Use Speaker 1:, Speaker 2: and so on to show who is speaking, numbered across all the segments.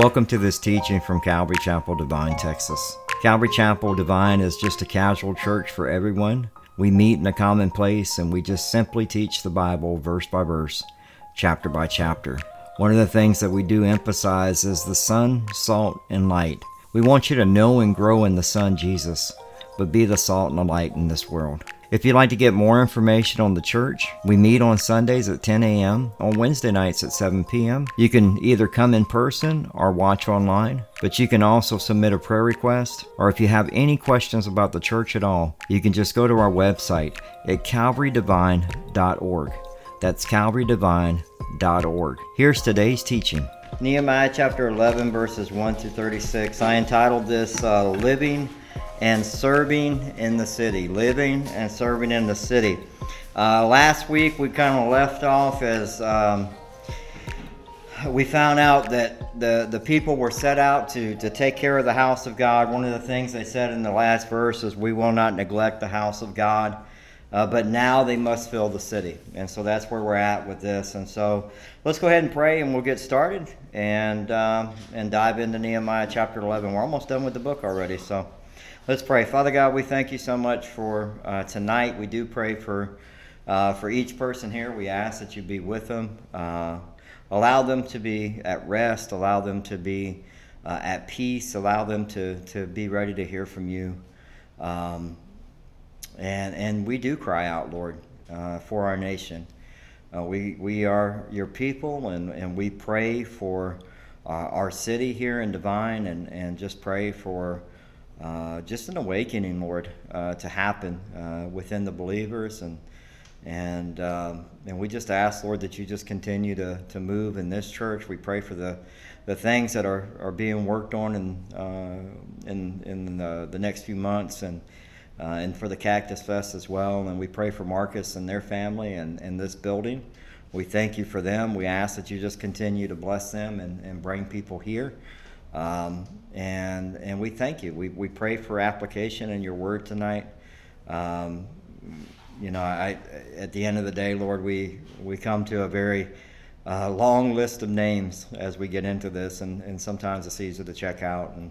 Speaker 1: Welcome to this teaching from Calvary Chapel Devine, Texas. Calvary Chapel Devine is just a casual church for everyone. We meet in a common place and we just simply teach the Bible verse by verse, chapter by chapter. One of the things that we do emphasize is the sun, salt, and light. We want you to know and grow in the Son, Jesus, but be the salt and the light in this world. If you'd like to get more information on the church, we meet on Sundays at 10 a.m., on Wednesday nights at 7 p.m. You can either come in person or watch online, but you can also submit a prayer request, or if you have any questions about the church at all, you can just go to our website at calvarydevine.org. That's calvarydevine.org. Here's today's teaching. Nehemiah chapter 11, verses 1 to 36. I entitled this uh, Living and serving in the city. Living and serving in the city. Uh, last week we kind of left off as um, we found out that the, the people were set out to, to take care of the house of God. One of the things they said in the last verse is, We will not neglect the house of God. Uh, but now they must fill the city. And so that's where we're at with this. And so let's go ahead and pray and we'll get started and, um, and dive into Nehemiah chapter 11. We're almost done with the book already. So Let's pray. Father God, we thank you so much for uh, tonight. We do pray for uh, for each person here. We ask that you be with them, uh, allow them to be at rest, allow them to be uh, at peace, allow them to to be ready to hear from you. Um, and and we do cry out, Lord, uh, for our nation. Uh, we we are your people, and and we pray for our city here in Devine, and and just pray for uh, just an awakening, Lord, uh, to happen uh, within the believers, and and um, and we just ask, Lord, that you just continue to, to move in this church. We pray for the the things that are, are being worked on in uh, in in the, the next few months, and uh, and for the Cactus Fest as well. And we pray for Marcus and their family and, and this building. We thank you for them. We ask that you just continue to bless them and, and bring people here. Um, and and we thank you. We, we pray for application in your word tonight. Um, you know, I at the end of the day, Lord, we we come to a very uh, long list of names as we get into this, and, and sometimes it's easy to check out. And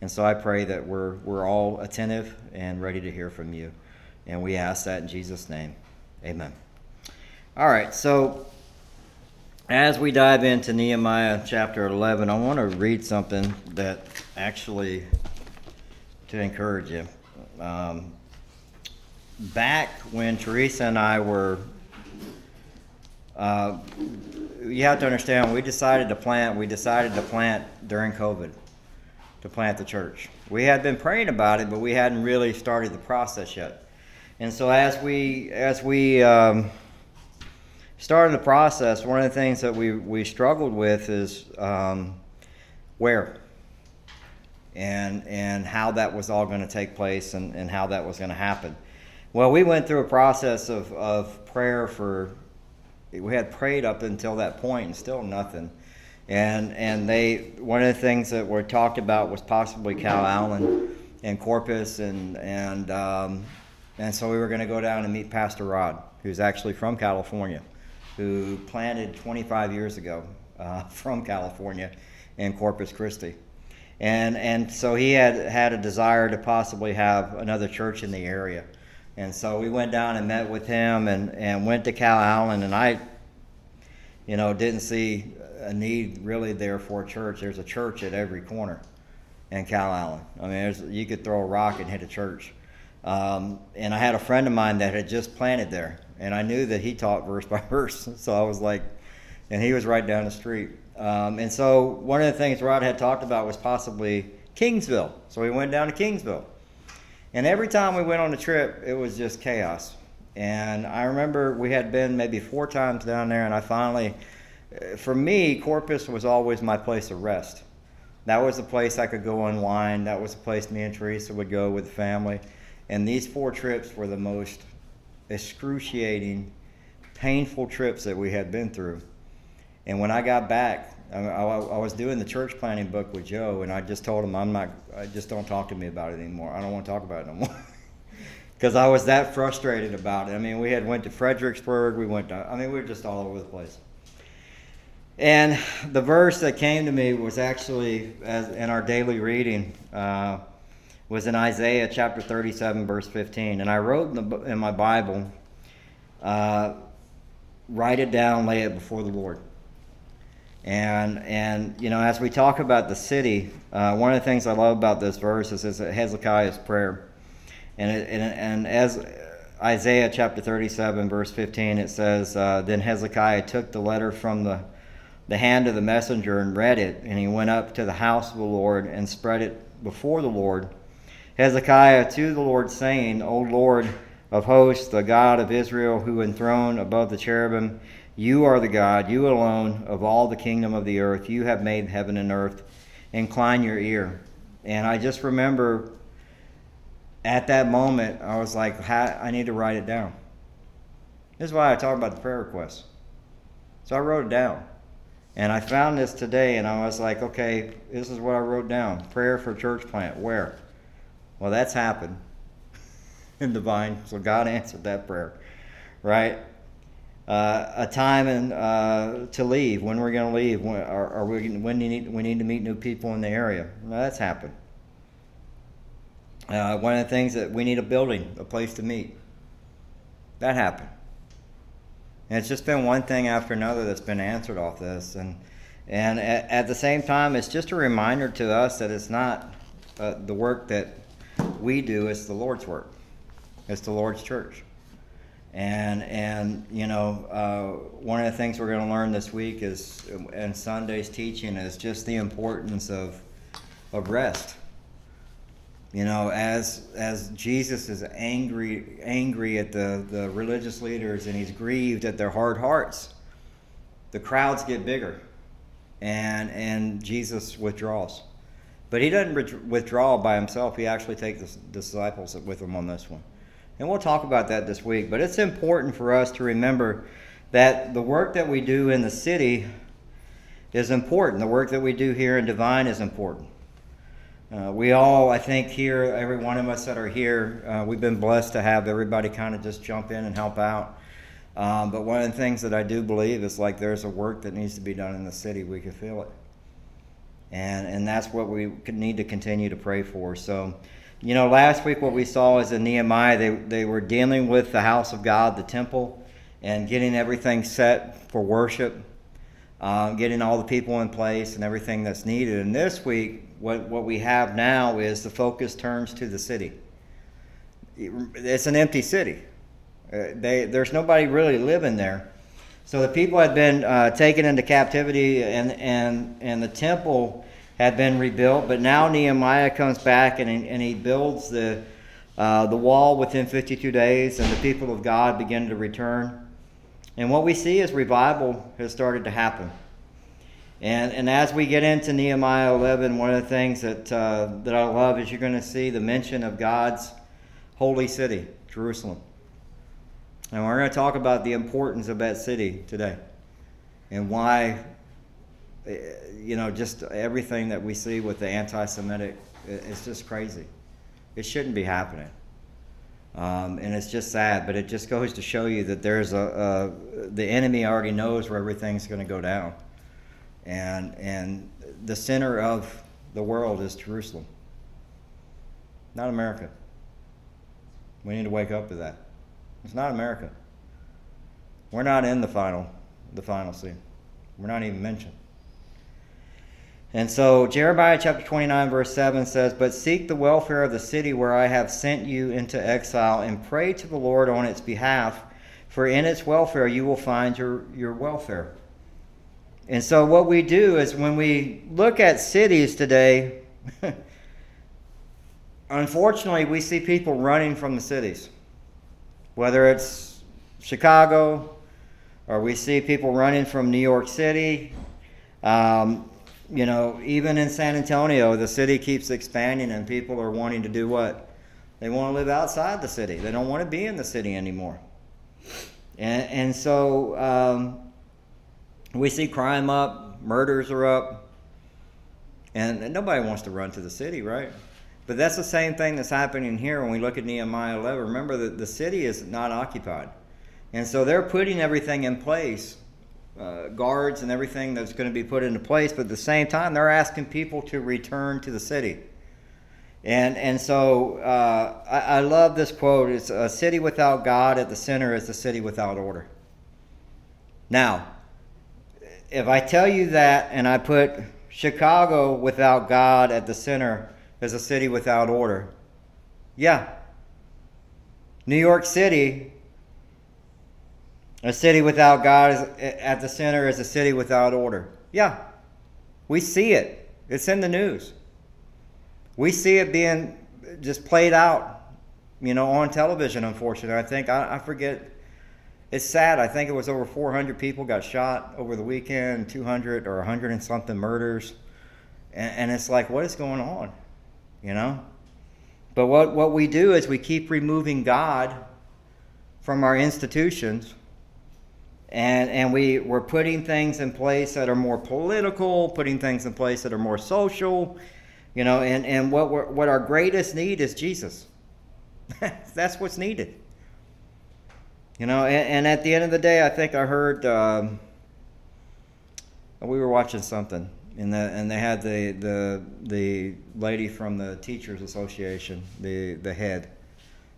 Speaker 1: and so I pray that we're we're all attentive and ready to hear from you. And we ask that in Jesus' name, Amen. All right, so as we dive into Nehemiah chapter 11, I want to read something that actually to encourage you. Um, back when Teresa and I were, uh, you have to understand, we decided to plant. We decided to plant during COVID, to plant the church. We had been praying about it, but we hadn't really started the process yet. And so as we as we um, starting the process, one of the things that we, we struggled with is um, where and, and how that was all going to take place and, and how that was going to happen. Well, we went through a process of, of prayer for, we had prayed up until that point and still nothing. And, and they, one of the things that were talked about was possibly Calallen and Corpus and, and, um, and so we were going to go down and meet Pastor Rod, who's actually from California who planted 25 years ago uh, from California in Corpus Christi. And, and so he had had a desire to possibly have another church in the area. And so we went down and met with him and, and went to Calallen. And I, you know, didn't see a need really there for a church. There's a church at every corner in Calallen. I mean, you could throw a rock and hit a church. Um, and I had a friend of mine that had just planted there and I knew that he taught verse by verse. So I was like, and he was right down the street. Um, and so one of the things Rod had talked about was possibly Kingsville. So we went down to Kingsville. And every time we went on a trip, it was just chaos. And I remember we had been maybe four times down there, and I finally, uh, for me, Corpus was always my place of rest. That was the place I could go unwind. That was the place me and Teresa would go with the family. And these four trips were the most excruciating, painful trips that we had been through. And when I got back, I, I, I, was doing the church planning book with Joe, and I just told him, I'm not, I just don't talk to me about it anymore. I don't want to talk about it no more. Because I was that frustrated about it. I mean, we had went to Fredericksburg, we went to, I mean, we were just all over the place. And the verse that came to me was actually as in our daily reading uh, was in Isaiah chapter 37, verse 15. And I wrote in, the, in my Bible, uh, write it down, lay it before the Lord. And and you know, as we talk about the city, uh, one of the things I love about this verse is, is Hezekiah's prayer, and it, and, and as Isaiah chapter 37, verse 15, it says, uh, Then Hezekiah took the letter from the the hand of the messenger and read it, and he went up to the house of the Lord and spread it before the Lord. Hezekiah to the Lord, saying, O Lord of hosts, the God of Israel, who enthroned above the cherubim, you are the God, you alone, of all the kingdom of the earth. You have made heaven and earth. Incline your ear. And I just remember at that moment, I was like, I need to write it down. This is why I talk about the prayer requests. So I wrote it down. And I found this today and I was like, okay, this is what I wrote down. Prayer for church plant. Where? Well, that's happened in Devine. So God answered that prayer, right? Uh, a time and uh, to leave. When we're going to leave? When, are, are we? When do need, we need to meet new people in the area? Well, that's happened. Uh, one of the things that we need a building, a place to meet. That happened. And it's just been one thing after another that's been answered off this. And, and at, at the same time, it's just a reminder to us that it's not uh, the work that we do, it's the Lord's work, it's the Lord's church. And, and you know, uh, one of the things we're going to learn this week is, and Sunday's teaching, is just the importance of, of rest you know, as as Jesus is angry angry at the, the religious leaders and he's grieved at their hard hearts, the crowds get bigger, and and Jesus withdraws. But he doesn't withdraw by himself. He actually takes the disciples with him on this one. And we'll talk about that this week. But it's important for us to remember that the work that we do in the city is important. The work that we do here in Devine is important. Uh, we all, I think, here, every one of us that are here, uh, we've been blessed to have everybody kind of just jump in and help out. Um, but one of the things that I do believe is like there's a work that needs to be done in the city. We can feel it. And, and that's what we need to continue to pray for. So, you know, last week what we saw is in Nehemiah, they, they were dealing with the house of God, the temple, and getting everything set for worship, uh, getting all the people in place and everything that's needed. And this week, what, what we have now is the focus turns to the city. It's an empty city. Uh, they, there's nobody really living there. So the people had been uh, taken into captivity, and, and, and the temple had been rebuilt. But now Nehemiah comes back and, and he builds the, uh, the wall within 52 days, and the people of God begin to return. And what we see is revival has started to happen. And, and as we get into Nehemiah 11, one of the things that, uh, that I love is you're going to see the mention of God's holy city, Jerusalem. And we're going to talk about the importance of that city today and why, eh, you know, just everything that we see with the anti Semitic, it's just crazy. It shouldn't be happening. Um, and it's just sad, but it just goes to show you that there's a, a the enemy already knows where everything's going to go down and and the center of the world is Jerusalem, not America. We need to wake up to that. It's not America. We're not in the final, the final scene. We're not even mentioned. And so Jeremiah chapter 29 verse 7 says, "But seek the welfare of the city where I have sent you into exile and pray to the Lord on its behalf, for in its welfare you will find your, your welfare." And so, what we do is when we look at cities today, unfortunately, we see people running from the cities. Whether it's Chicago, or we see people running from New York City. Um, you know, even in San Antonio, the city keeps expanding, and people are wanting to do what? They want to live outside the city. They don't want to be in the city anymore. And, and so, um, we see crime up, murders are up, and, and nobody wants to run to the city, right? But that's the same thing that's happening here when we look at Nehemiah 11. Remember that the city is not occupied. And so they're putting everything in place uh, guards and everything that's going to be put into place, but at the same time, they're asking people to return to the city. And, and so uh, I, I love this quote it's a city without God at the center is a city without order. Now, if I tell you that and I put Chicago without God at the center as a city without order, yeah. New York City, a city without God is, at the center is a city without order. Yeah. We see it. It's in the news. We see it being just played out, you know, on television, unfortunately. I think, I, I forget, it's sad. I think it was over 400 people got shot over the weekend, 200 or 100 and something murders. And, and it's like, what is going on? You know? But what, what we do is we keep removing God from our institutions. And, and we, we're putting things in place that are more political, putting things in place that are more social, you know, and, and what, we're, what our greatest need is Jesus. That's what's needed. You know, and, and, at the end of the day, I think I heard um, we were watching something, and the, and they had the, the the lady from the teachers association, the the head,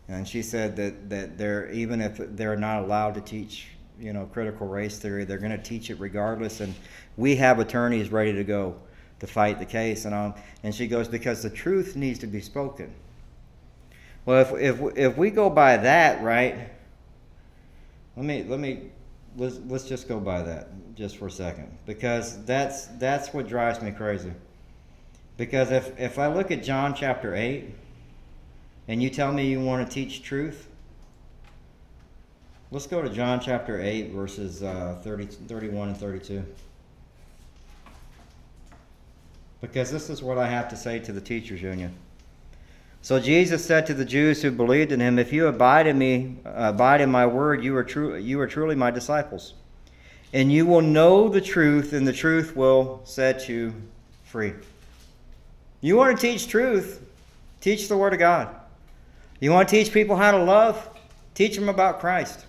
Speaker 1: and she said that that they're even if they're not allowed to teach, you know, critical race theory, they're going to teach it regardless, and we have attorneys ready to go to fight the case. And, um, and she goes, because the truth needs to be spoken. Well, if, if, if we go by that, right, let me, let me, let's, let's just go by that just for a second. Because that's, that's what drives me crazy. Because if, if I look at John chapter 8, and you tell me you want to teach truth, let's go to John chapter 8, verses uh, 30, 31 and 32 because this is what I have to say to the teachers union. So Jesus said to the Jews who believed in him, If you abide in me, abide in my word, you are, true, you are truly my disciples. And you will know the truth, and the truth will set you free. You want to teach truth, teach the word of God. You want to teach people how to love, teach them about Christ.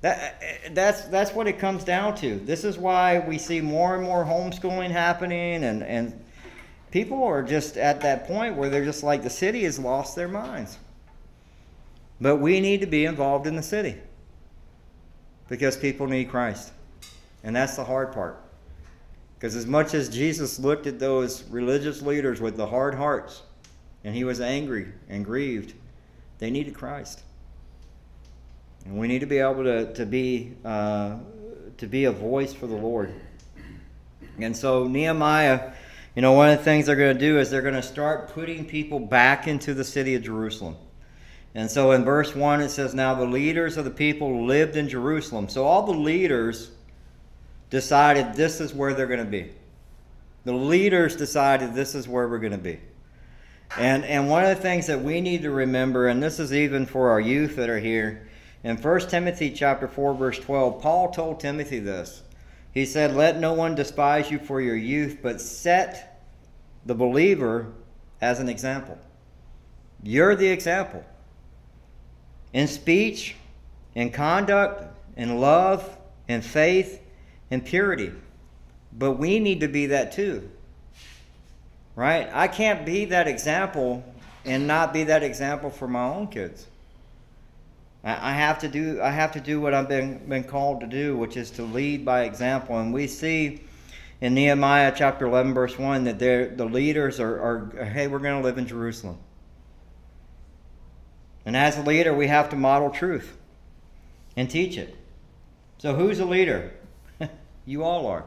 Speaker 1: That, that's, that's what it comes down to. This is why we see more and more homeschooling happening, and, and people are just at that point where they're just like the city has lost their minds. But we need to be involved in the city because people need Christ. And that's the hard part. Because as much as Jesus looked at those religious leaders with the hard hearts, and he was angry and grieved, they needed Christ. And we need to be able to, to, be, uh, to be a voice for the Lord. And so, Nehemiah, you know, one of the things they're going to do is they're going to start putting people back into the city of Jerusalem. And so in verse 1, it says, Now the leaders of the people lived in Jerusalem. So all the leaders decided this is where they're going to be. The leaders decided this is where we're going to be. And, and one of the things that we need to remember, and this is even for our youth that are here, in 1 Timothy chapter 4 verse 12, Paul told Timothy this. He said, "Let no one despise you for your youth, but set the believer as an example. You're the example. In speech, in conduct, in love, in faith, in purity. But we need to be that too. Right? I can't be that example and not be that example for my own kids. I have to do I have to do what I've been been called to do, which is to lead by example. And we see in Nehemiah chapter 11 verse 1 that the leaders are, are hey we're going to live in Jerusalem. And as a leader we have to model truth and teach it. So who's a leader? you all are.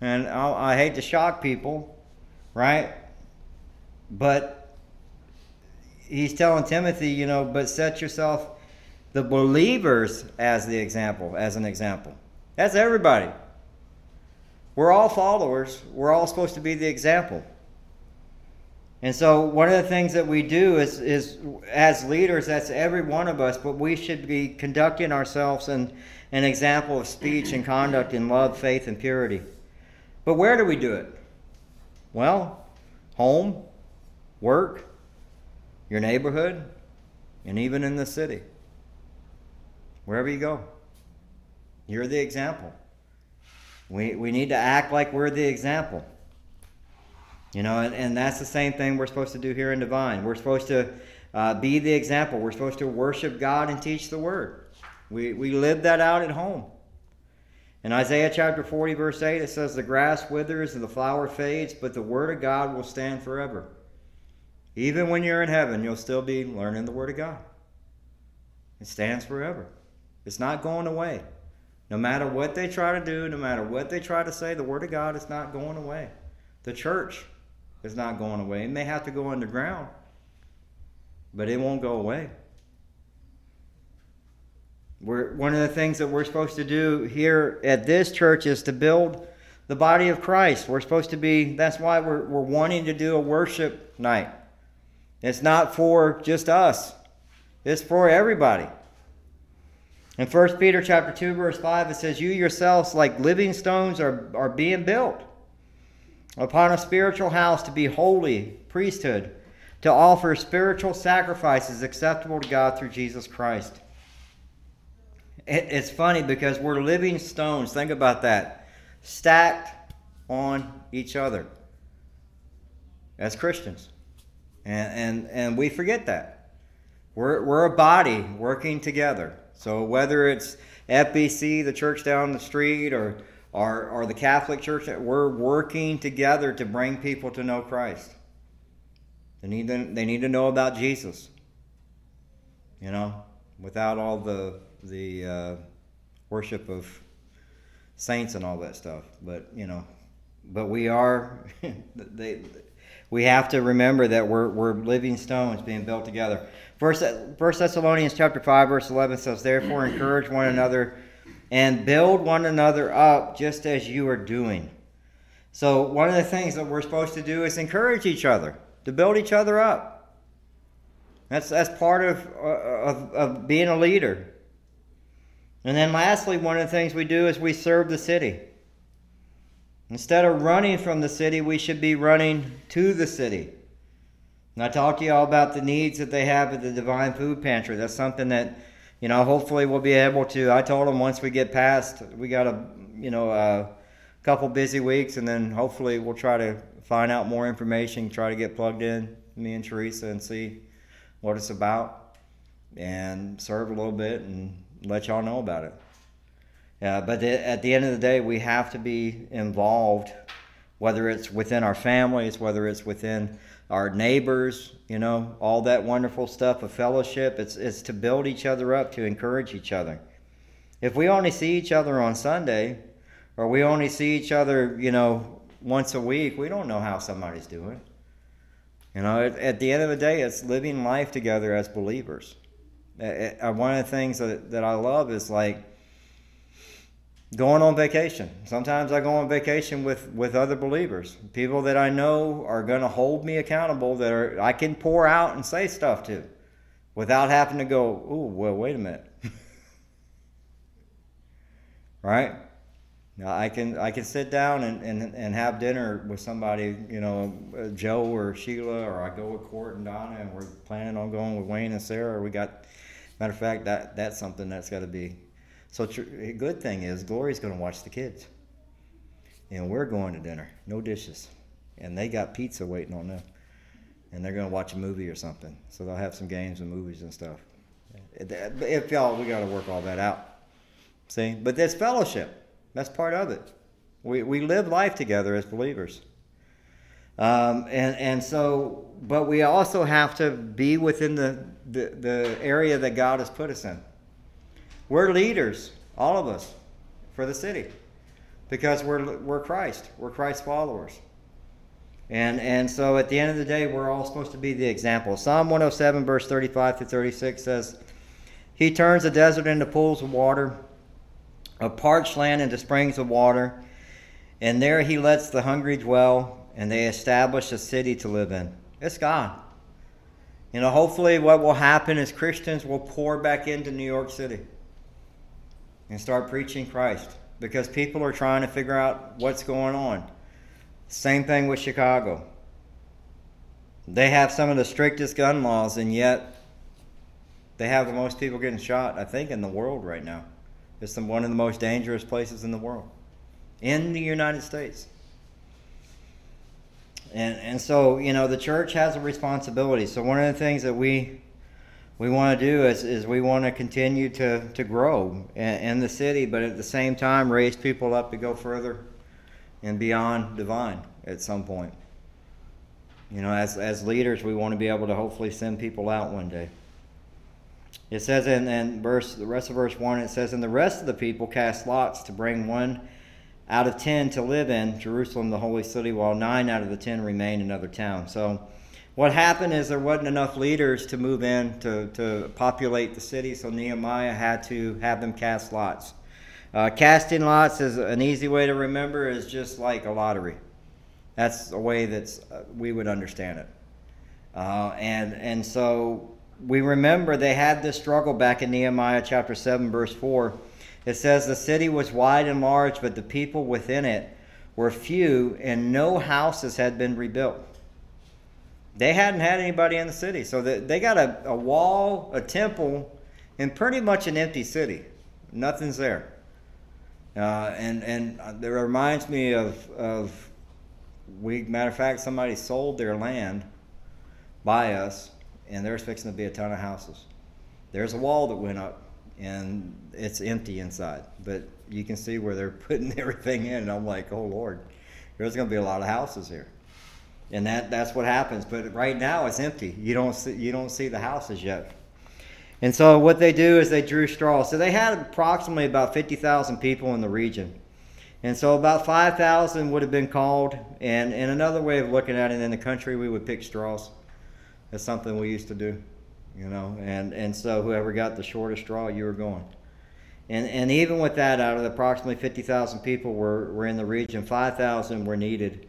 Speaker 1: And I, I hate to shock people, right? But he's telling Timothy, you know, but set yourself, the believers, as the example, as an example. That's everybody. We're all followers. We're all supposed to be the example. And so, one of the things that we do is, is as leaders, that's every one of us, but we should be conducting ourselves in an example of speech and conduct in love, faith, and purity. But where do we do it? Well, home, work, your neighborhood, and even in the city. wherever you go. You're the example. We, we need to act like we're the example. You know, and, and that's the same thing we're supposed to do here in Devine. We're supposed to uh, be the example. We're supposed to worship God and teach the Word. We, we live that out at home. In Isaiah chapter 40, verse 8, it says, The grass withers and the flower fades, but the Word of God will stand forever. Even when you're in heaven, you'll still be learning the Word of God. It stands forever. It's not going away. No matter what they try to do, no matter what they try to say, the Word of God is not going away. The church is not going away. It may have to go underground, but it won't go away. We're, one of the things that we're supposed to do here at this church is to build the body of Christ. We're supposed to be, that's why we're, we're wanting to do a worship night. It's not for just us, it's for everybody. In 1 Peter chapter 2, verse 5, it says, You yourselves, like living stones, are, are being built upon a spiritual house to be holy priesthood, to offer spiritual sacrifices acceptable to God through Jesus Christ. It's funny because we're living stones. Think about that. Stacked on each other as Christians. And, and, and we forget that. We're, we're a body working together. So whether it's FBC, the church down the street, or, or, or the Catholic Church, we're working together to bring people to know Christ. They need to, they need to know about Jesus. You know, without all the the uh, worship of saints and all that stuff. But you know, but we are they. We have to remember that we're, we're living stones being built together. First, uh, First Thessalonians chapter five verse eleven says, "Therefore encourage one another and build one another up, just as you are doing." So one of the things that we're supposed to do is encourage each other to build each other up. That's that's part of uh, of, of being a leader. And then lastly, one of the things we do is we serve the city. Instead of running from the city, we should be running to the city. And I talked to you all about the needs that they have at the Devine Food Pantry. That's something that, you know, hopefully we'll be able to. I told them once we get past, we got a, you know, a couple busy weeks, and then hopefully we'll try to find out more information, try to get plugged in, me and Teresa, and see what it's about, and serve a little bit and let y'all know about it. Yeah, but at the end of the day, we have to be involved, whether it's within our families, whether it's within our neighbors, you know, all that wonderful stuff of fellowship. It's, it's to build each other up, to encourage each other. If we only see each other on Sunday, or we only see each other, you know, once a week, we don't know how somebody's doing. You know, at, at the end of the day, it's living life together as believers. Uh, one of the things that, that I love is like going on vacation. Sometimes I go on vacation with, with other believers, people that I know are going to hold me accountable, that are, I can pour out and say stuff to without having to go, oh, well, wait a minute. right? Now, I can I can sit down and, and, and have dinner with somebody, you know, uh, Joe or Sheila, or I go with Court and Donna, and we're planning on going with Wayne and Sarah. We got Matter of fact, that that's something that's got to be. So tr- a good thing is Glory's going to watch the kids, and we're going to dinner, no dishes, and they got pizza waiting on them, and they're going to watch a movie or something. So they'll have some games and movies and stuff. If y'all, we got to work all that out. See, but there's fellowship. That's part of it. We we live life together as believers. Um, and, and so, but we also have to be within the, the, the area that God has put us in. We're leaders, all of us, for the city because we're, we're Christ. We're Christ followers. And, and so at the end of the day, we're all supposed to be the example. Psalm 107, verse 35 to 36 says, He turns the desert into pools of water, a parched land into springs of water, and there he lets the hungry dwell and they establish a city to live in. It's God. You know, hopefully, what will happen is Christians will pour back into New York City and start preaching Christ because people are trying to figure out what's going on. Same thing with Chicago. They have some of the strictest gun laws, and yet they have the most people getting shot, I think, in the world right now. It's one of the most dangerous places in the world, in the United States. And, and so, you know, the church has a responsibility. So, one of the things that we we want to do is, is we want to continue to, to grow in, in the city, but at the same time, raise people up to go further and beyond Devine at some point. You know, as, as leaders, we want to be able to hopefully send people out one day. It says in, in verse the rest of verse one, it says, And the rest of the people cast lots to bring one out of ten to live in Jerusalem, the holy city, while nine out of the ten remained in other towns. So what happened is there wasn't enough leaders to move in to, to populate the city, so Nehemiah had to have them cast lots. Uh, casting lots is an easy way to remember is just like a lottery. That's a way that uh, we would understand it. Uh, and and so we remember they had this struggle back in Nehemiah chapter 7, verse 4. It says, The city was wide and large, but the people within it were few, and no houses had been rebuilt. They hadn't had anybody in the city. So they got a, a wall, a temple, and pretty much an empty city. Nothing's there. Uh, and and it reminds me of, of we matter of fact somebody sold their land by us and there's fixing to be a ton of houses. There's a wall that went up, and it's empty inside, but you can see where they're putting everything in. And I'm like, oh Lord, there's going to be a lot of houses here, and that that's what happens. But right now it's empty. You don't see you don't see the houses yet. And so what they do is they drew straws. So they had approximately about 50,000 people in the region. And so about 5,000 would have been called. And, and another way of looking at it in the country, we would pick straws. That's something we used to do, you know. And and so whoever got the shortest straw, you were going. And and even with that, out of the approximately fifty thousand people were were in the region, five thousand were needed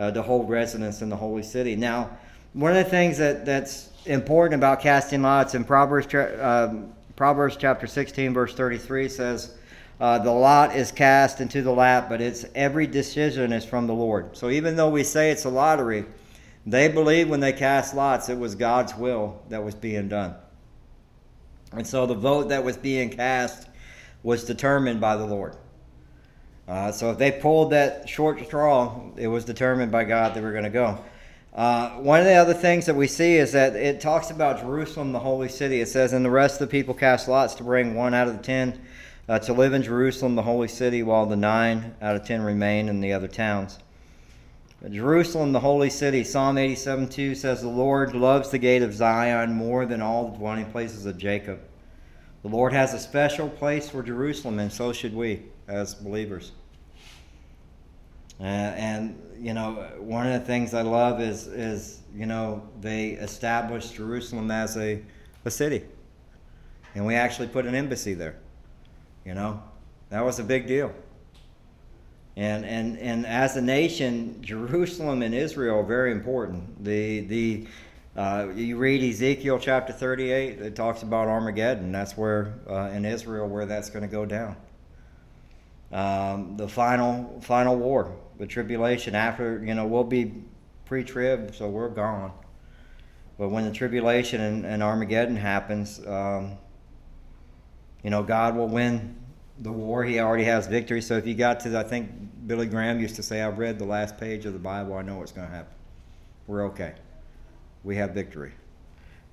Speaker 1: uh, to hold residence in the holy city. Now, one of the things that that's important about casting lots in Proverbs. Um, Proverbs chapter 16, verse 33 says, uh, The lot is cast into the lap, but its every decision is from the Lord. So even though we say it's a lottery, they believed when they cast lots it was God's will that was being done. And so the vote that was being cast was determined by the Lord. Uh, so if they pulled that short straw, it was determined by God they were going to go. Uh, one of the other things that we see is that it talks about Jerusalem, the holy city. It says, And the rest of the people cast lots to bring one out of the ten uh, to live in Jerusalem, the holy city, while the nine out of ten remain in the other towns. Jerusalem, the holy city, Psalm 87 2 says, The Lord loves the gate of Zion more than all the dwelling places of Jacob. The Lord has a special place for Jerusalem, and so should we as believers. Uh, and, you know, one of the things I love is, is you know, they established Jerusalem as a, a city. And we actually put an embassy there. You know, that was a big deal. And, and, and as a nation, Jerusalem and Israel are very important. The, the, uh, you read Ezekiel chapter 38, it talks about Armageddon. That's where, uh, in Israel, where that's going to go down. Um, the final, final war, the tribulation after, you know, we'll be pre trib, so we're gone. But when the tribulation and, and Armageddon happens, um, you know, God will win the war. He already has victory. So if you got to, I think Billy Graham used to say, I've read the last page of the Bible, I know what's going to happen. We're okay. We have victory.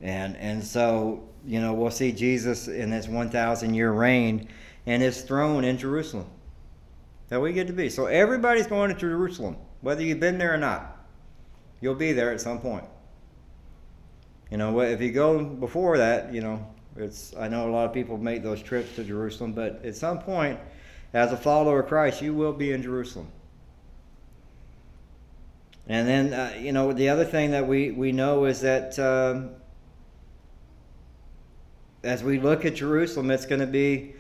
Speaker 1: And, and so, you know, we'll see Jesus in his 1,000 year reign and his throne in Jerusalem. That we get to be. So everybody's going to Jerusalem, whether you've been there or not. You'll be there at some point. You know, if you go before that, you know, it's I know a lot of people make those trips to Jerusalem, but at some point, as a follower of Christ, you will be in Jerusalem. And then, uh, you know, the other thing that we, we know is that um, as we look at Jerusalem, it's going to be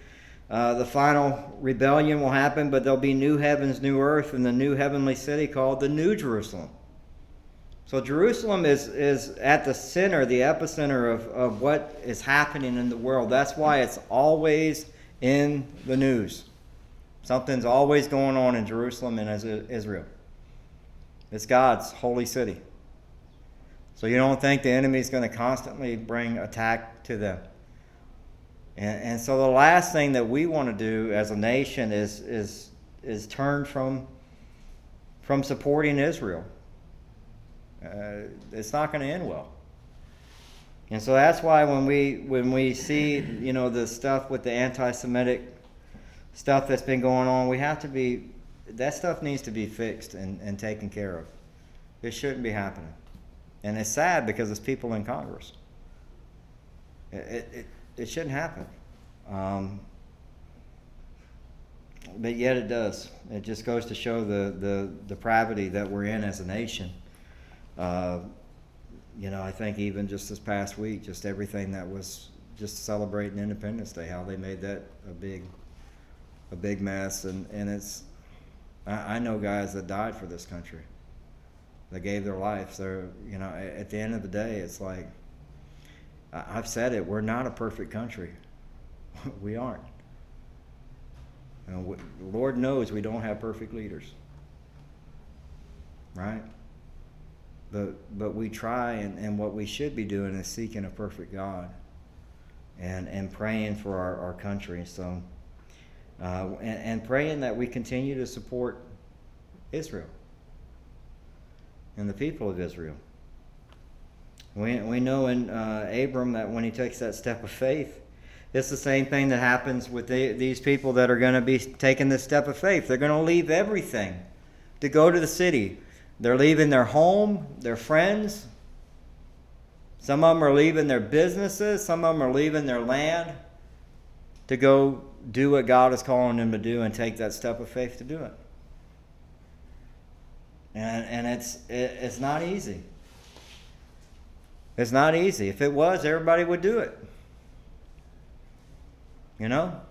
Speaker 1: uh, the final rebellion will happen, but there'll be new heavens, new earth, and the new heavenly city called the New Jerusalem. So Jerusalem is, is at the center, the epicenter of, of what is happening in the world. That's why it's always in the news. Something's always going on in Jerusalem and Israel. It's God's holy city. So you don't think the enemy is going to constantly bring attack to them. And, and so the last thing that we want to do as a nation is, is, is turn from, from supporting Israel. Uh, it's not going to end well. And so that's why when we when we see you know the stuff with the anti-Semitic stuff that's been going on, we have to be that stuff needs to be fixed and, and taken care of. It shouldn't be happening, and it's sad because it's people in Congress. It it, it shouldn't happen, um, but yet it does. It just goes to show the the depravity that we're in as a nation. Uh, you know, I think even just this past week, just everything that was just celebrating Independence Day, how they made that a big, a big mess, and and it's, I, I know guys that died for this country. They gave their lives. They're, you know, at the end of the day, it's like, I've said it. We're not a perfect country. we aren't. And Lord knows we don't have perfect leaders. Right? But, but we try, and, and what we should be doing is seeking a perfect God and, and praying for our, our country. So, uh, and, and praying that we continue to support Israel and the people of Israel. We, we know in uh, Abram that when he takes that step of faith, it's the same thing that happens with the, these people that are going to be taking this step of faith. They're going to leave everything to go to the city they're leaving their home, their friends. Some of them are leaving their businesses. Some of them are leaving their land to go do what God is calling them to do and take that step of faith to do it. And, and it's, it, it's not easy. It's not easy. If it was, everybody would do it. You know?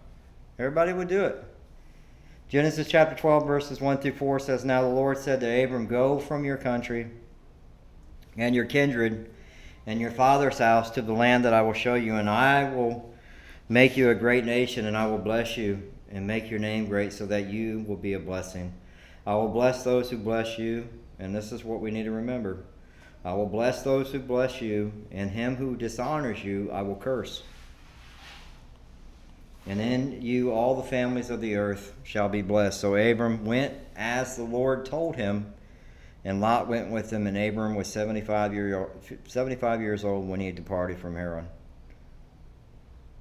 Speaker 1: Everybody would do it. Genesis chapter 12, verses 1 through 4 says, Now the Lord said to Abram, Go from your country and your kindred and your father's house to the land that I will show you, and I will make you a great nation, and I will bless you and make your name great so that you will be a blessing. I will bless those who bless you, and this is what we need to remember. I will bless those who bless you, and him who dishonors you I will curse. And in you all the families of the earth shall be blessed. So Abram went as the Lord told him, and Lot went with him, and Abram was 75, year, 75 years old when he departed from Haran.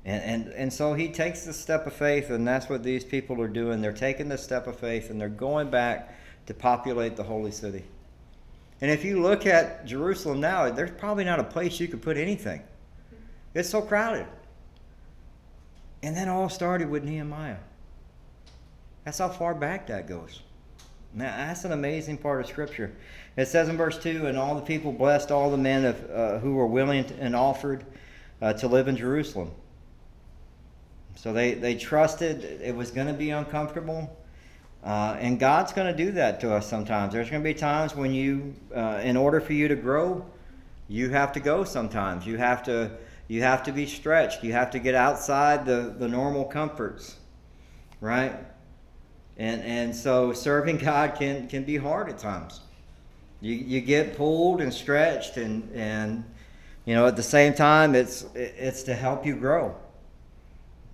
Speaker 1: And, and, and so he takes the step of faith, and that's what these people are doing. They're taking the step of faith, and they're going back to populate the holy city. And if you look at Jerusalem now, there's probably not a place you could put anything. It's so crowded. And that all started with Nehemiah. That's how far back that goes. Now, that's an amazing part of Scripture. It says in verse 2 And all the people blessed all the men of, uh, who were willing and offered uh, to live in Jerusalem. So they, they trusted it was going to be uncomfortable. Uh, and God's going to do that to us sometimes. There's going to be times when you, uh, in order for you to grow, you have to go sometimes. You have to you have to be stretched. You have to get outside the, the normal comforts, right? And, and so serving God can, can be hard at times. You, you get pulled and stretched, and, and you know, at the same time, it's, it's to help you grow.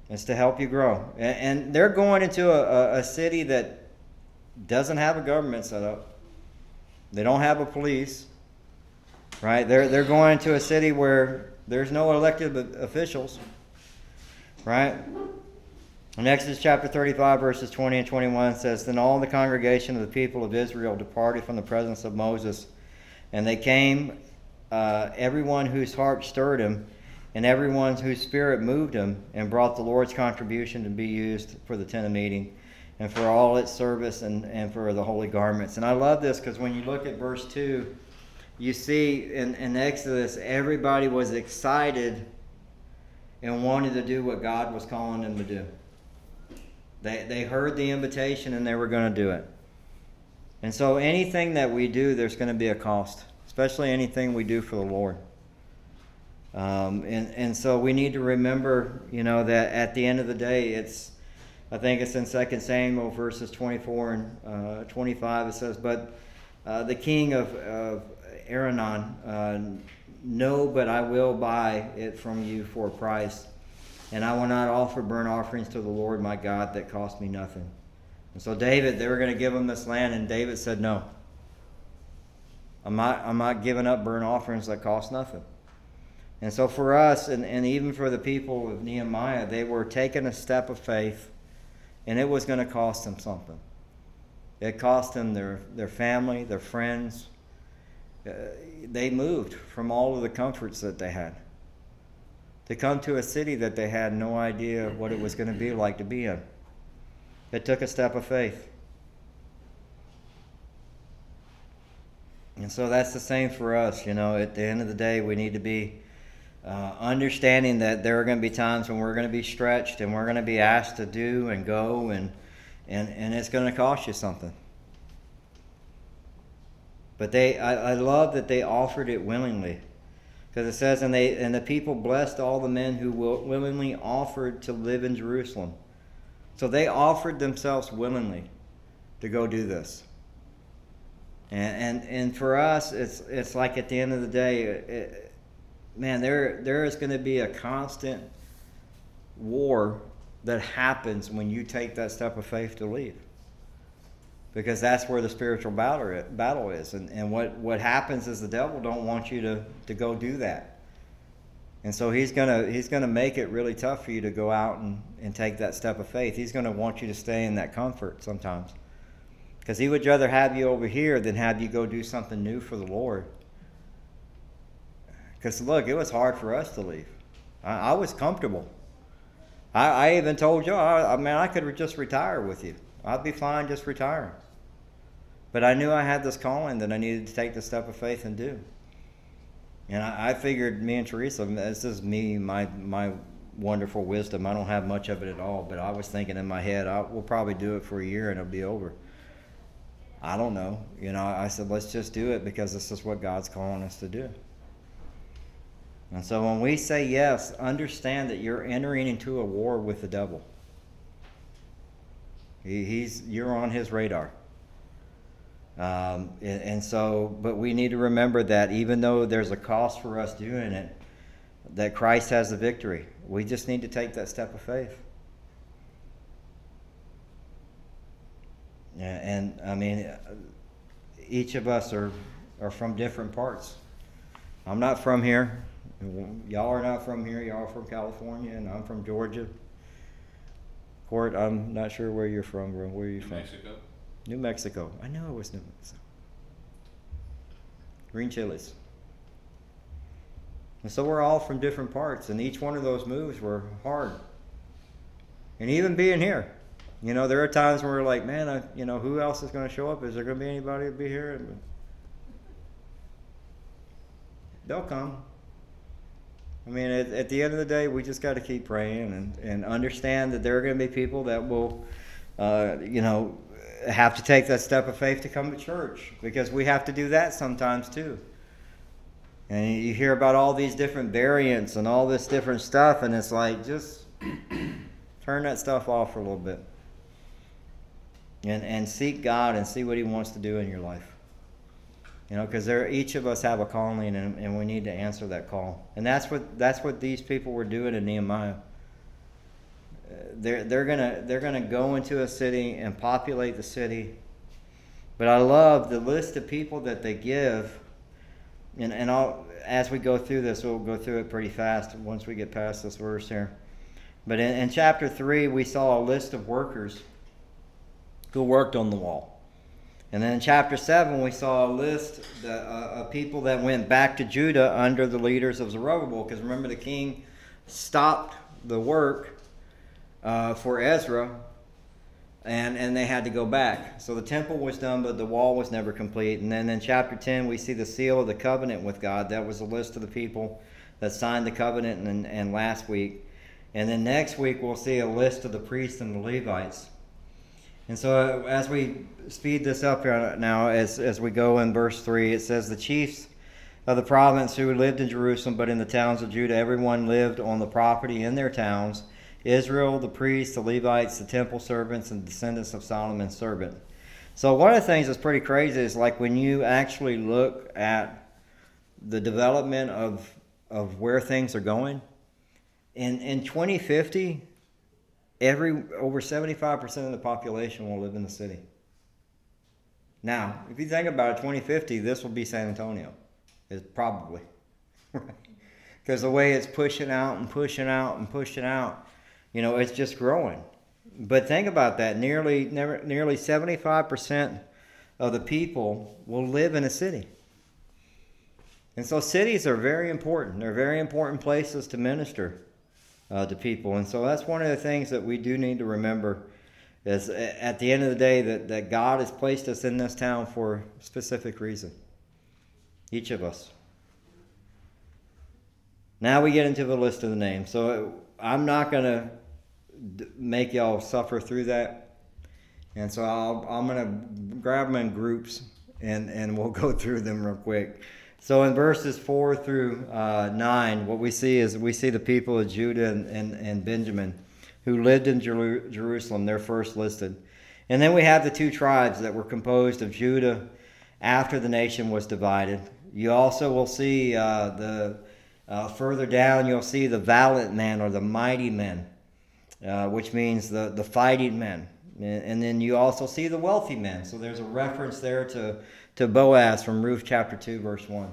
Speaker 1: It's to help you grow. And, and they're going into a, a city that doesn't have a government set up, they don't have a police, right? They're, they're going to a city where there's no elected officials, right? In Exodus chapter 35, verses 20 and 21 says, Then all the congregation of the people of Israel departed from the presence of Moses, and they came, uh, everyone whose heart stirred him, and everyone whose spirit moved him, and brought the Lord's contribution to be used for the tent of meeting, and for all its service, and, and for the holy garments. And I love this because when you look at verse 2, you see in, in Exodus, everybody was excited and wanted to do what God was calling them to do. They, they heard the invitation and they were going to do it. And so anything that we do, there's going to be a cost, especially anything we do for the Lord. Um, and, and so we need to remember, you know, that at the end of the day, it's, I think it's in 2 Samuel verses 24 and uh, 25, it says, But uh, the king of, of Araunah, uh, no, but I will buy it from you for a price. and I will not offer burnt offerings to the Lord my God that cost me nothing. And so David, they were going to give him this land, and David said, No. I'm not, I'm not giving up burnt offerings that cost nothing. And so for us, and, and even for the people of Nehemiah, they were taking a step of faith, and it was going to cost them something. It cost them their, their family, their friends. Uh, they moved from all of the comforts that they had to come to a city that they had no idea what it was going to be like to be in. It took a step of faith. And so that's the same for us. You know, at the end of the day, we need to be uh, understanding that there are going to be times when we're going to be stretched and we're going to be asked to do and go, and, and, and it's going to cost you something. But they, I, I love that they offered it willingly. Because it says, and, they, and the people blessed all the men who willingly offered to live in Jerusalem. So they offered themselves willingly to go do this. And, and, and for us, it's, it's like at the end of the day, it, man, there, there is going to be a constant war that happens when you take that step of faith to leave. Because that's where the spiritual battle, battle is. And, and what, what happens is the devil don't want you to, to go do that. And so he's gonna he's gonna make it really tough for you to go out and, and take that step of faith. He's gonna want you to stay in that comfort sometimes. Because he would rather have you over here than have you go do something new for the Lord. Because look, it was hard for us to leave. I, I was comfortable. I, I, even told you, I, I mean, I could just retire with you. I'd be fine just retiring. But I knew I had this calling that I needed to take the step of faith and do. And I, I figured me and Teresa, this is me, my my wonderful wisdom. I don't have much of it at all, but I was thinking in my head, I, we'll probably do it for a year and it'll be over. I don't know. You know, I said, let's just do it because this is what God's calling us to do. And so when we say yes, understand that you're entering into a war with the devil. He, he's you're on his radar. Um, and, and so, but we need to remember that even though there's a cost for us doing it, that Christ has the victory. We just need to take that step of faith. Yeah, and I mean, each of us are, are from different parts. I'm not from here. Y'all are not from here. Y'all are from California, and I'm from Georgia. Court, I'm not sure where you're from, bro. Where are you from?
Speaker 2: New
Speaker 1: from?
Speaker 2: Mexico.
Speaker 1: New Mexico. I knew it was New Mexico. Green chilies. And so we're all from different parts, and each one of those moves were hard. And even being here, you know, there are times where we're like, man, I, you know, who else is going to show up? Is there going to be anybody to be here? They'll come. I mean, at, at the end of the day, we just got to keep praying and, and understand that there are going to be people that will, uh, you know, have to take that step of faith to come to church because we have to do that sometimes too. And you hear about all these different variants and all this different stuff, and it's like just turn that stuff off for a little bit and, and seek God and see what He wants to do in your life. You know, because each of us have a calling, and, and we need to answer that call. And that's what that's what these people were doing in Nehemiah. They're they're gonna they're gonna go into a city and populate the city. But I love the list of people that they give, and and I'll, as we go through this, we'll go through it pretty fast once we get past this verse here. But in, in chapter three, we saw a list of workers who worked on the wall. And then in chapter 7, we saw a list uh, of people that went back to Judah under the leaders of Zerubbabel. Because remember, the king stopped the work uh, for Ezra, and, and they had to go back. So the temple was done, but the wall was never complete. And then in chapter 10, we see the seal of the covenant with God. That was a list of the people that signed the covenant and, and last week. And then next week, we'll see a list of the priests and the Levites. And so, uh, as we speed this up here now, as, as we go in verse 3, it says, The chiefs of the province who lived in Jerusalem, but in the towns of Judah, everyone lived on the property in their towns Israel, the priests, the Levites, the temple servants, and descendants of Solomon's servant. So, one of the things that's pretty crazy is like when you actually look at the development of, of where things are going, in in 2050, every over 75% of the population will live in the city. Now, if you think about it, 2050, this will be San Antonio. It's probably. Because the way it's pushing out and pushing out and pushing out, you know, it's just growing. But think about that. Nearly, never, nearly 75% of the people will live in a city. And so cities are very important. They're very important places to minister uh, to people. And so that's one of the things that we do need to remember is at the end of the day that, that God has placed us in this town for a specific reason. Each of us. Now we get into the list of the names. So I'm not going to make y'all suffer through that. And so I'll, I'm going to grab them in groups and, and we'll go through them real quick. So in verses 4 through uh, 9, what we see is we see the people of Judah and, and, and Benjamin who lived in Jer- Jerusalem. They're first listed. And then we have the two tribes that were composed of Judah after the nation was divided. You also will see uh, the uh, further down, you'll see the valiant men or the mighty men, uh, which means the, the fighting men. And then you also see the wealthy men. So there's a reference there to to Boaz from Ruth chapter 2, verse 1.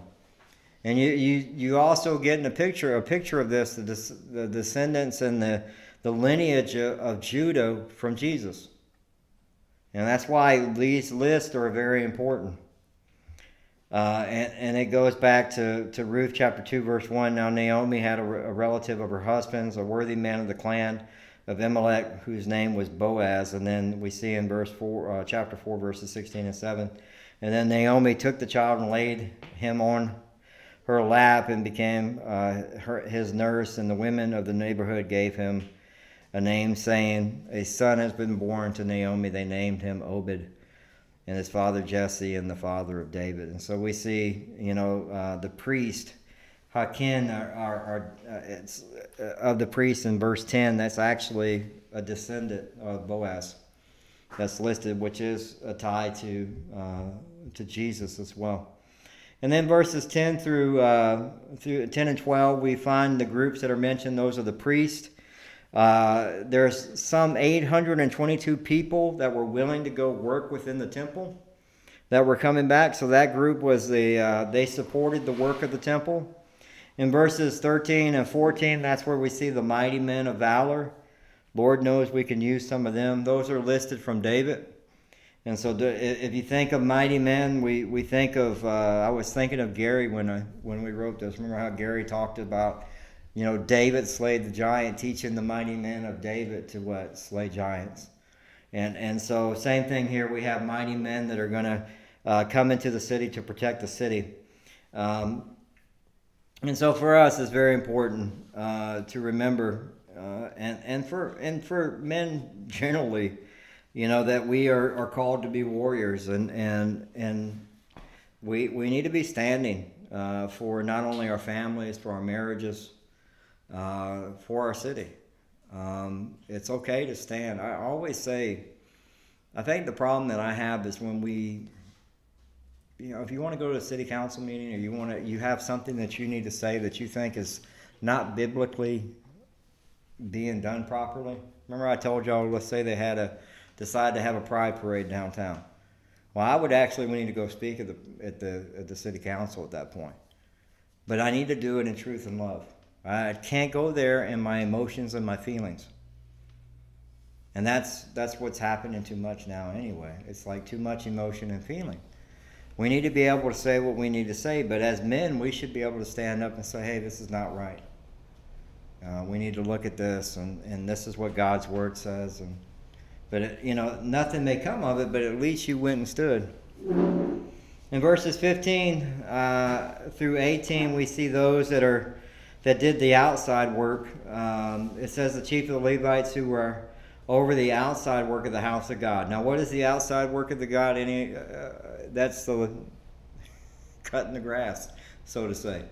Speaker 1: And you, you, you also get in a picture, a picture of this, the, the descendants and the, the lineage of Judah from Jesus. And that's why these lists are very important. Uh, and, and it goes back to, to Ruth chapter 2, verse 1. Now Naomi had a, a relative of her husband's, a worthy man of the clan of Elimelech, whose name was Boaz. And then we see in verse 4, uh, chapter 4, verses 16 and 7 and then Naomi took the child and laid him on her lap and became uh, her, his nurse. And the women of the neighborhood gave him a name, saying, A son has been born to Naomi. They named him Obed, and his father Jesse, and the father of David. And so we see, you know, uh, the priest. Hakin are, are, are uh, it's, uh, of the priest in verse 10, that's actually a descendant of Boaz that's listed, which is a tie to uh, to Jesus as well. And then verses 10 through uh, through 10 and 12, we find the groups that are mentioned. Those are the priests. Uh, there's some 822 people that were willing to go work within the temple that were coming back. So that group was the uh, they supported the work of the temple. In verses 13 and 14, that's where we see the mighty men of valor. Lord knows we can use some of them. Those are listed from David. And so, if you think of mighty men, we, we think of. Uh, I was thinking of Gary when I when we wrote this. Remember how Gary talked about, you know, David slayed the giant, teaching the mighty men of David to what slay giants, and and so same thing here. We have mighty men that are going to uh, come into the city to protect the city. Um, and so for us, it's very important uh, to remember uh, and and for and for men generally, you know that we are, are called to be warriors, and and and we we need to be standing uh, for not only our families, for our marriages, uh, for our city. Um, it's okay to stand. I always say, I think the problem that I have is when we you know, if you want to go to a city council meeting or you want to, you have something that you need to say that you think is not biblically being done properly. Remember, I told y'all, let's say they had a decide to have a pride parade downtown. Well, I would actually we need to go speak at the at the at the city council at that point. But I need to do it in truth and love. I can't go there in my emotions and my feelings. And that's that's what's happening too much now anyway. It's like too much emotion and feeling. We need to be able to say what we need to say, but as men, we should be able to stand up and say, "Hey, this is not right." Uh, we need to look at this, and, and this is what God's word says. And but it, you know, nothing may come of it, but at least you went and stood. In verses 15 uh, through 18, we see those that are that did the outside work. Um, it says the chief of the Levites who were over the outside work of the house of God. Now, what is the outside work of the God? Any uh, that's the cutting the grass, so to say.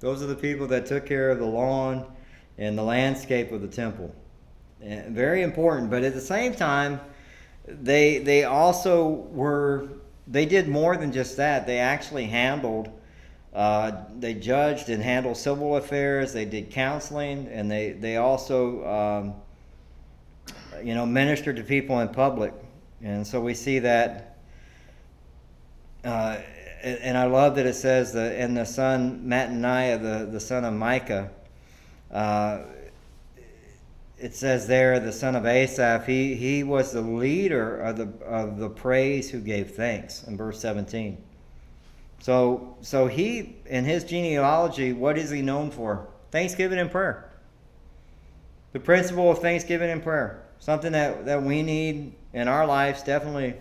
Speaker 1: Those are the people that took care of the lawn and the landscape of the temple. And very important, but at the same time, they they also were they did more than just that. They actually handled Uh, they judged and handled civil affairs. They did counseling, and they they also, um, you know, ministered to people in public. And so we see that. Uh, and I love that it says that, and the son Mattaniah, the the son of Micah. Uh, it says there, the son of Asaph, he, he was the leader of the, of the praise who gave thanks in verse 17. So, so he, in his genealogy, what is he known for? Thanksgiving and prayer. The principle of thanksgiving and prayer. Something that, that we need in our lives definitely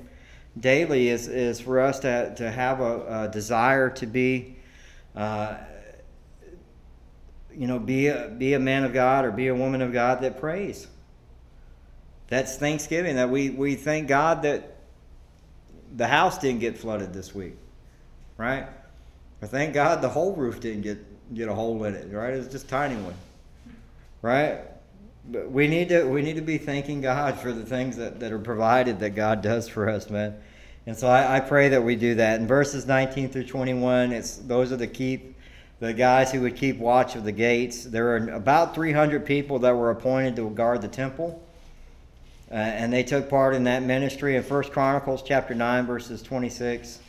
Speaker 1: daily is, is for us to, to have a, a desire to be uh, you know, be a, be a man of God or be a woman of God that prays. That's Thanksgiving. That we, we thank God that the house didn't get flooded this week, right? Or thank God the whole roof didn't get get a hole in it, right? It's just tiny one, right? We need to we need to be thanking God for the things that, that are provided that God does for us, man. And so I, I pray that we do that. In verses 19 through 21, it's those are the keep the guys who would keep watch of the gates. There were about 300 people that were appointed to guard the temple. Uh, and they took part in that ministry in First Chronicles chapter 9, verses 26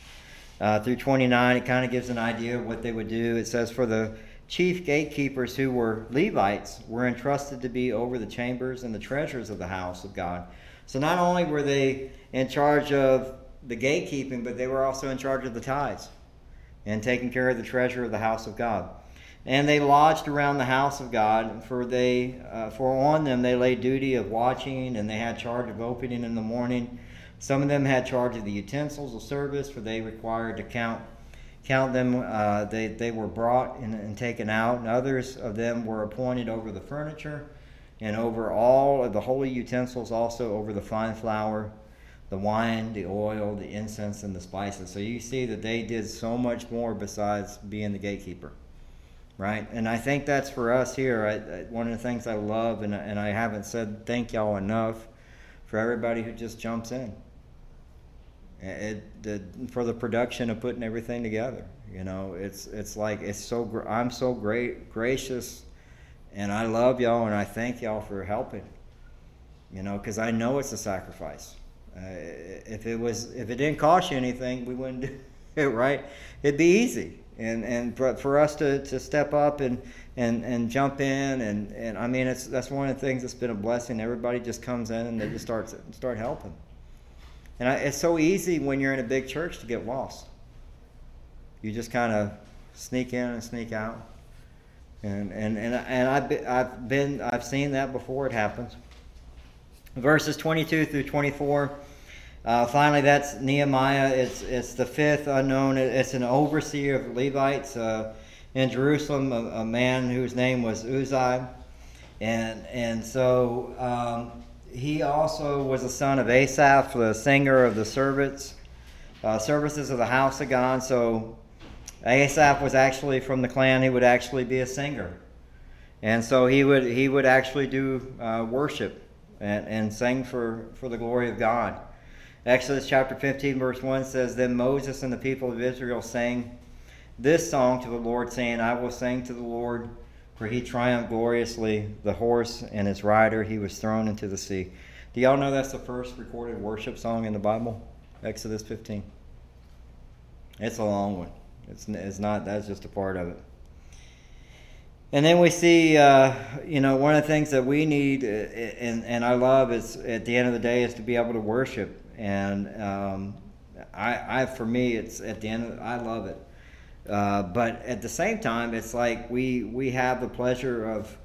Speaker 1: uh, through 29. It kind of gives an idea of what they would do. It says, For the chief gatekeepers who were Levites were entrusted to be over the chambers and the treasures of the house of God. So not only were they in charge of the gatekeeping, but they were also in charge of the tithes and taking care of the treasure of the house of God. And they lodged around the house of God, for they uh, for on them they laid duty of watching, and they had charge of opening in the morning. Some of them had charge of the utensils of service, for they required to count count them. Uh, they they were brought and, and taken out, and others of them were appointed over the furniture, and over all of the holy utensils, also over the fine flour the wine, the oil, the incense, and the spices. So you see that they did so much more besides being the gatekeeper, right? And I think that's for us here. I, I, one of the things I love, and, and I haven't said thank y'all enough for everybody who just jumps in. It, the, for the production of putting everything together, you know, it's it's like it's so I'm so great gracious, and I love y'all and I thank y'all for helping, you know, because I know it's a sacrifice uh, if it was, if it didn't cost you anything, we wouldn't do it, right? It'd be easy, and and for, for us to, to step up and, and, and jump in, and, and I mean, it's that's one of the things that's been a blessing. Everybody just comes in and they just start start helping, and I, it's so easy when you're in a big church to get lost. You just kind of sneak in and sneak out, and and and and I've I've been I've seen that before. It happens. Verses 22 through 24 uh, finally, that's Nehemiah. It's, it's the fifth unknown. It's an overseer of Levites uh, in Jerusalem, a, a, man whose name was Uzziah. And, and so um, he also was a son of Asaph, the singer of the servants, uh, services of the house of God. So Asaph was actually from the clan. He would actually be a singer. And so he would, he would actually do uh, worship and, and sing for, for the glory of God. Exodus chapter 15, verse 1 says, Then Moses and the people of Israel sang this song to the Lord, saying, I will sing to the Lord, for he triumphed gloriously. The horse and his rider he was thrown into the sea. Do y'all know that's the first recorded worship song in the Bible? Exodus 15. It's a long one. It's, it's not, that's just a part of it. And then we see, uh, you know, one of the things that we need, uh, and, and I love is at the end of the day, is to be able to worship and um, I, I, for me, it's at the end. Of, I love it, uh, but at the same time, it's like we we have the pleasure of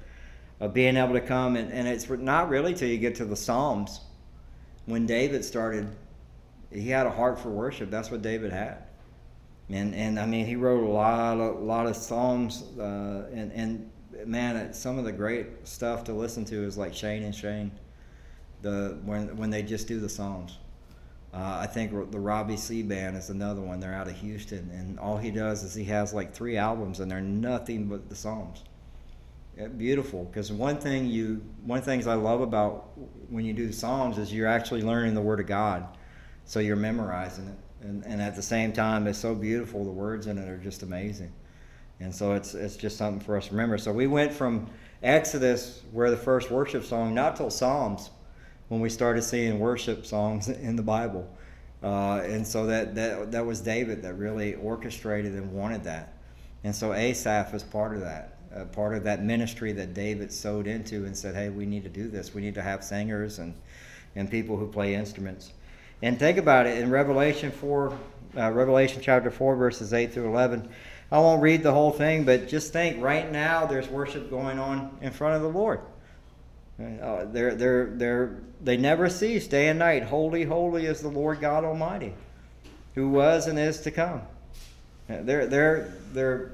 Speaker 1: of being able to come, and, and it's not really till you get to the Psalms. When David started, he had a heart for worship. That's what David had, and and I mean, he wrote a lot a lot of psalms, uh, and and man, some of the great stuff to listen to is like Shane and Shane, the when when they just do the psalms uh, I think the Robbie Seay band is another one. They're out of Houston, and all he does is he has like three albums, and they're nothing but the Psalms. Yeah, beautiful, because one thing you, one of the things I love about when you do the Psalms is you're actually learning the Word of God, so you're memorizing it, and, and at the same time, it's so beautiful. The words in it are just amazing. And so it's it's just something for us to remember. So we went from Exodus, where the first worship song, not till Psalms, when we started seeing worship songs in the Bible. Uh, and so that, that that was David that really orchestrated and wanted that. And so Asaph is part of that, uh, part of that ministry that David sowed into and said, hey, we need to do this. We need to have singers and, and people who play instruments. And think about it in Revelation 4, uh, Revelation chapter 4, verses 8 through 11. I won't read the whole thing, but just think right now there's worship going on in front of the Lord. Uh, they're, they're, they're, they never cease day and night. Holy, holy is the Lord God Almighty, who was and is to come. They're, they're, they're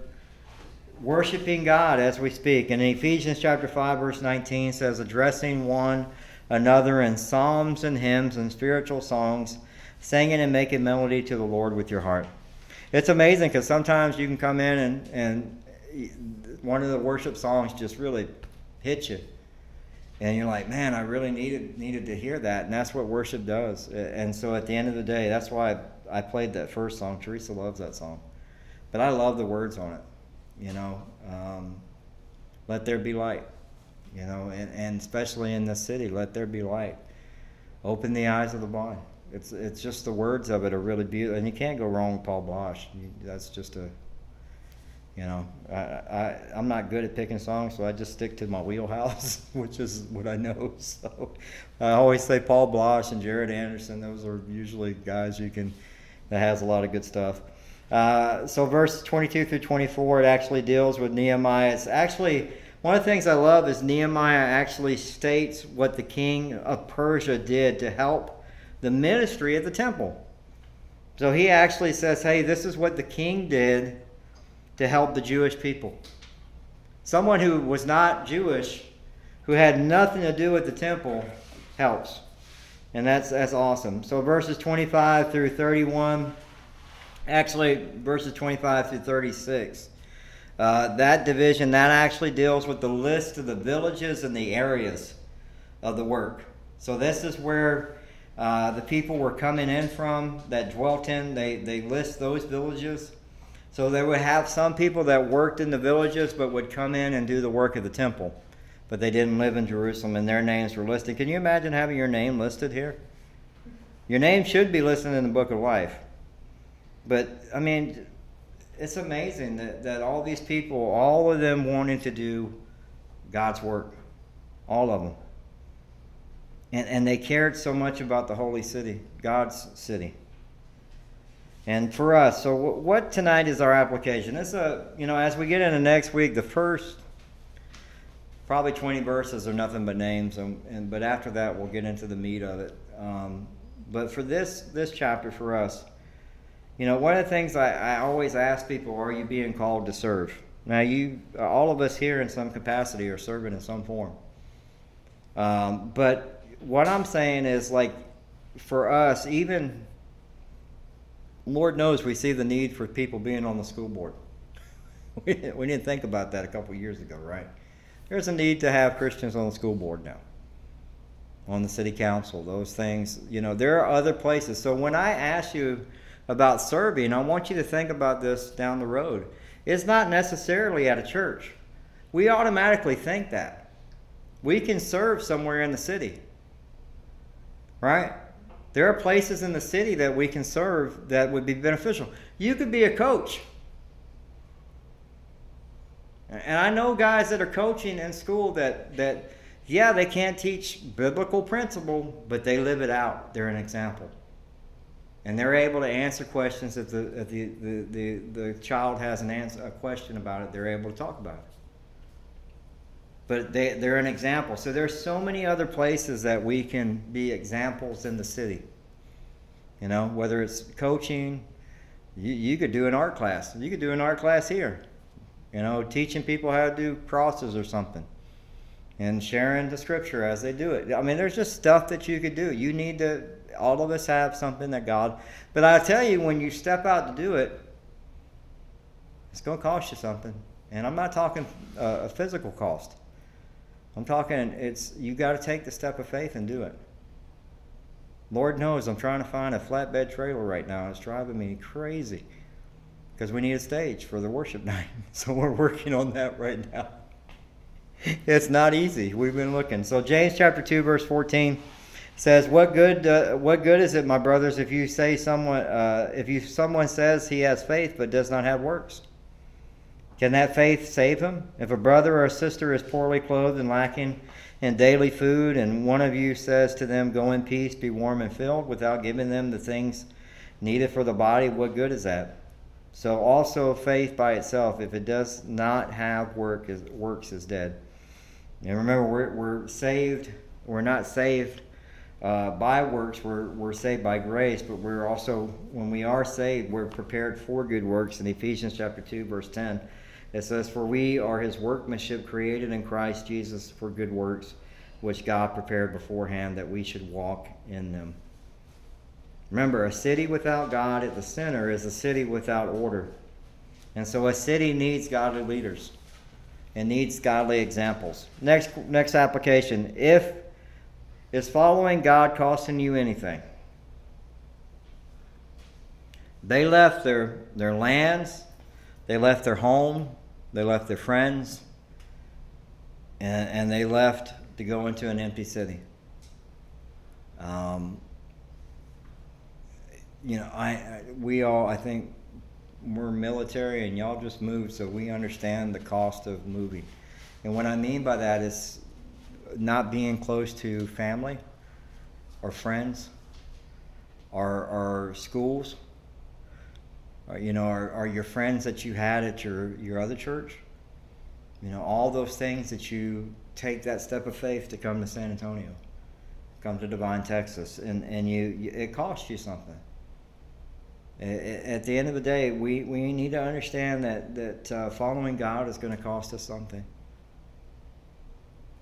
Speaker 1: worshiping God as we speak. And in Ephesians chapter 5, verse 19 says, addressing one another in psalms and hymns and spiritual songs, singing and making melody to the Lord with your heart. It's amazing because sometimes you can come in and, and one of the worship songs just really hits you. And you're like, man, I really needed needed to hear that, and that's what worship does. And so at the end of the day, that's why I played that first song. Teresa loves that song, but I love the words on it. You know, um, let there be light. You know, and, and especially in the city, let there be light. Open the eyes of the blind. It's it's just the words of it are really beautiful, and you can't go wrong with Paul Baloche. You, that's just a you know, I, I I'm not good at picking songs, so I just stick to my wheelhouse, which is what I know. So I always say Paul Baloche and Jared Anderson. Those are usually guys you can that has a lot of good stuff. Uh, so verse 22 through 24, it actually deals with Nehemiah. It's actually one of the things I love is Nehemiah actually states what the king of Persia did to help the ministry of the temple. So he actually says, hey, this is what the king did to help the Jewish people. Someone who was not Jewish, who had nothing to do with the temple, helps. And that's, that's awesome. So verses 25 through 31 actually verses 25 through 36. Uh, that division that actually deals with the list of the villages and the areas of the work. So this is where uh, the people were coming in from that dwelt in. They they list those villages. So they would have some people that worked in the villages, but would come in and do the work of the temple, but they didn't live in Jerusalem, and their names were listed. Can you imagine having your name listed here? Your name should be listed in the book of life. But I mean, it's amazing that, that all these people, all of them wanting to do God's work, all of them. And, and they cared so much about the holy city, God's city. And for us, so what tonight is our application? It's a, you know, as we get into next week, the first probably 20 verses are nothing but names, and, and but after that we'll get into the meat of it. Um, but for this this chapter for us, you know, one of the things I, I always ask people, are you being called to serve? Now, you, all of us here in some capacity are serving in some form. Um, but what I'm saying is, like, for us, even Lord knows we see the need for people being on the school board. we, didn't, think about that a couple years ago, right? There's a need to have Christians on the school board now, on the city council, those things. You know, there are other places. So when I ask you, about serving, I want you to think about this down the road. It's not necessarily at a church. We automatically think that. We can serve somewhere in the city. Right? There are places in the city that we can serve that would be beneficial. You could be a coach. And I know guys that are coaching in school that, that yeah, they can't teach biblical principle, but they live it out. They're an example and they're able to answer questions if the if the, the, the, the child has an answer a question about it they're able to talk about it but they, they're an example. So there's so many other places that we can be examples in the city. You know whether it's coaching you, you could do an art class. You could do an art class here you know teaching people how to do crosses or something and sharing the scripture as they do it. I mean there's just stuff that you could do. You need to all of us have something that God, but I tell you, when you step out to do it, it's going to cost you something. And I'm not talking uh, a physical cost. I'm talking it's you got to take the step of faith and do it. Lord knows I'm trying to find a flatbed trailer right now. It's driving me crazy because we need a stage for the worship night. So we're working on that right now. It's not easy. We've been looking. So James chapter 2 verse 14 says, "What good uh, what good is it, my brothers, if you say someone uh, if you someone says he has faith but does not have works? Can that faith save him? If a brother or a sister is poorly clothed and lacking in daily food, and one of you says to them, Go in peace, be warm and filled, without giving them the things needed for the body, what good is that? So also faith by itself, if it does not have work, is, works, is dead. And remember, we're, we're saved. We're not saved uh, by works. We're, we're saved by grace, but we're also, when we are saved, we're prepared for good works. In Ephesians chapter 2, verse 10, it says, For we are his workmanship created in Christ Jesus for good works, which God prepared beforehand that we should walk in them. Remember, a city without God at the center is a city without order. And so a city needs godly leaders and needs godly examples. Next next application. If is following God costing you anything? They left their, their lands, they left their home, they left their friends, and, and they left to go into an empty city. Um, you know, I, I we all I think we're military and y'all just moved, so we understand the cost of moving. And what I mean by that is not being close to family or friends or, or schools. Or, you know, are, are your friends that you had at your, your other church? You know, all those things that you take that step of faith to come to San Antonio, come to Devine, Texas, and, and you, it costs you something at the end of the day, we, we need to understand that, that uh, following God is going to cost us something.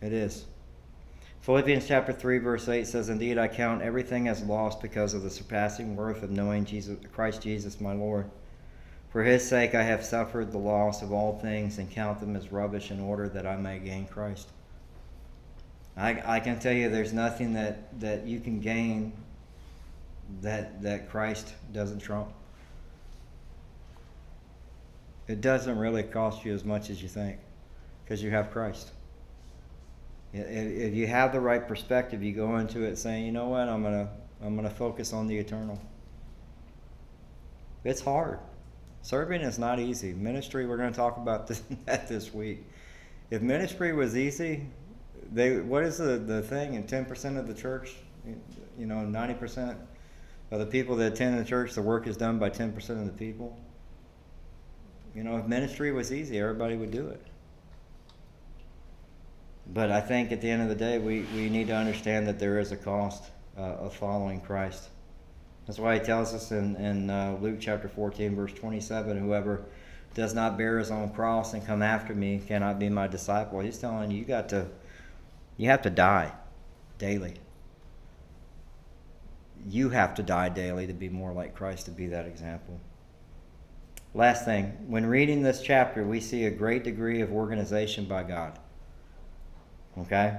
Speaker 1: It is. Philippians chapter 3, verse 8 says, Indeed, I count everything as lost because of the surpassing worth of knowing Jesus, Christ Jesus my Lord. For his sake I have suffered the loss of all things and count them as rubbish in order that I may gain Christ. I, I can tell you there's nothing that, that you can gain that that Christ doesn't trump. It doesn't really cost you as much as you think because you have Christ. If you have the right perspective, you go into it saying, "You know what? I'm gonna I'm gonna focus on the eternal." It's hard. Serving is not easy. Ministry, we're going to talk about this, that this week. If ministry was easy, they what is the the thing? Ten percent of the church, you know, ninety percent of the people that attend the church, the work is done by 10% of the people. You know, if ministry was easy, everybody would do it. But I think at the end of the day, we, we need to understand that there is a cost uh, of following Christ. That's why he tells us in, in uh, Luke chapter 14, verse 27 whoever does not bear his own cross and come after me cannot be my disciple. He's telling you, you got to, you have to die daily you have to die daily to be more like Christ, to be that example. Last thing, when reading this chapter, we see a great degree of organization by God. Okay?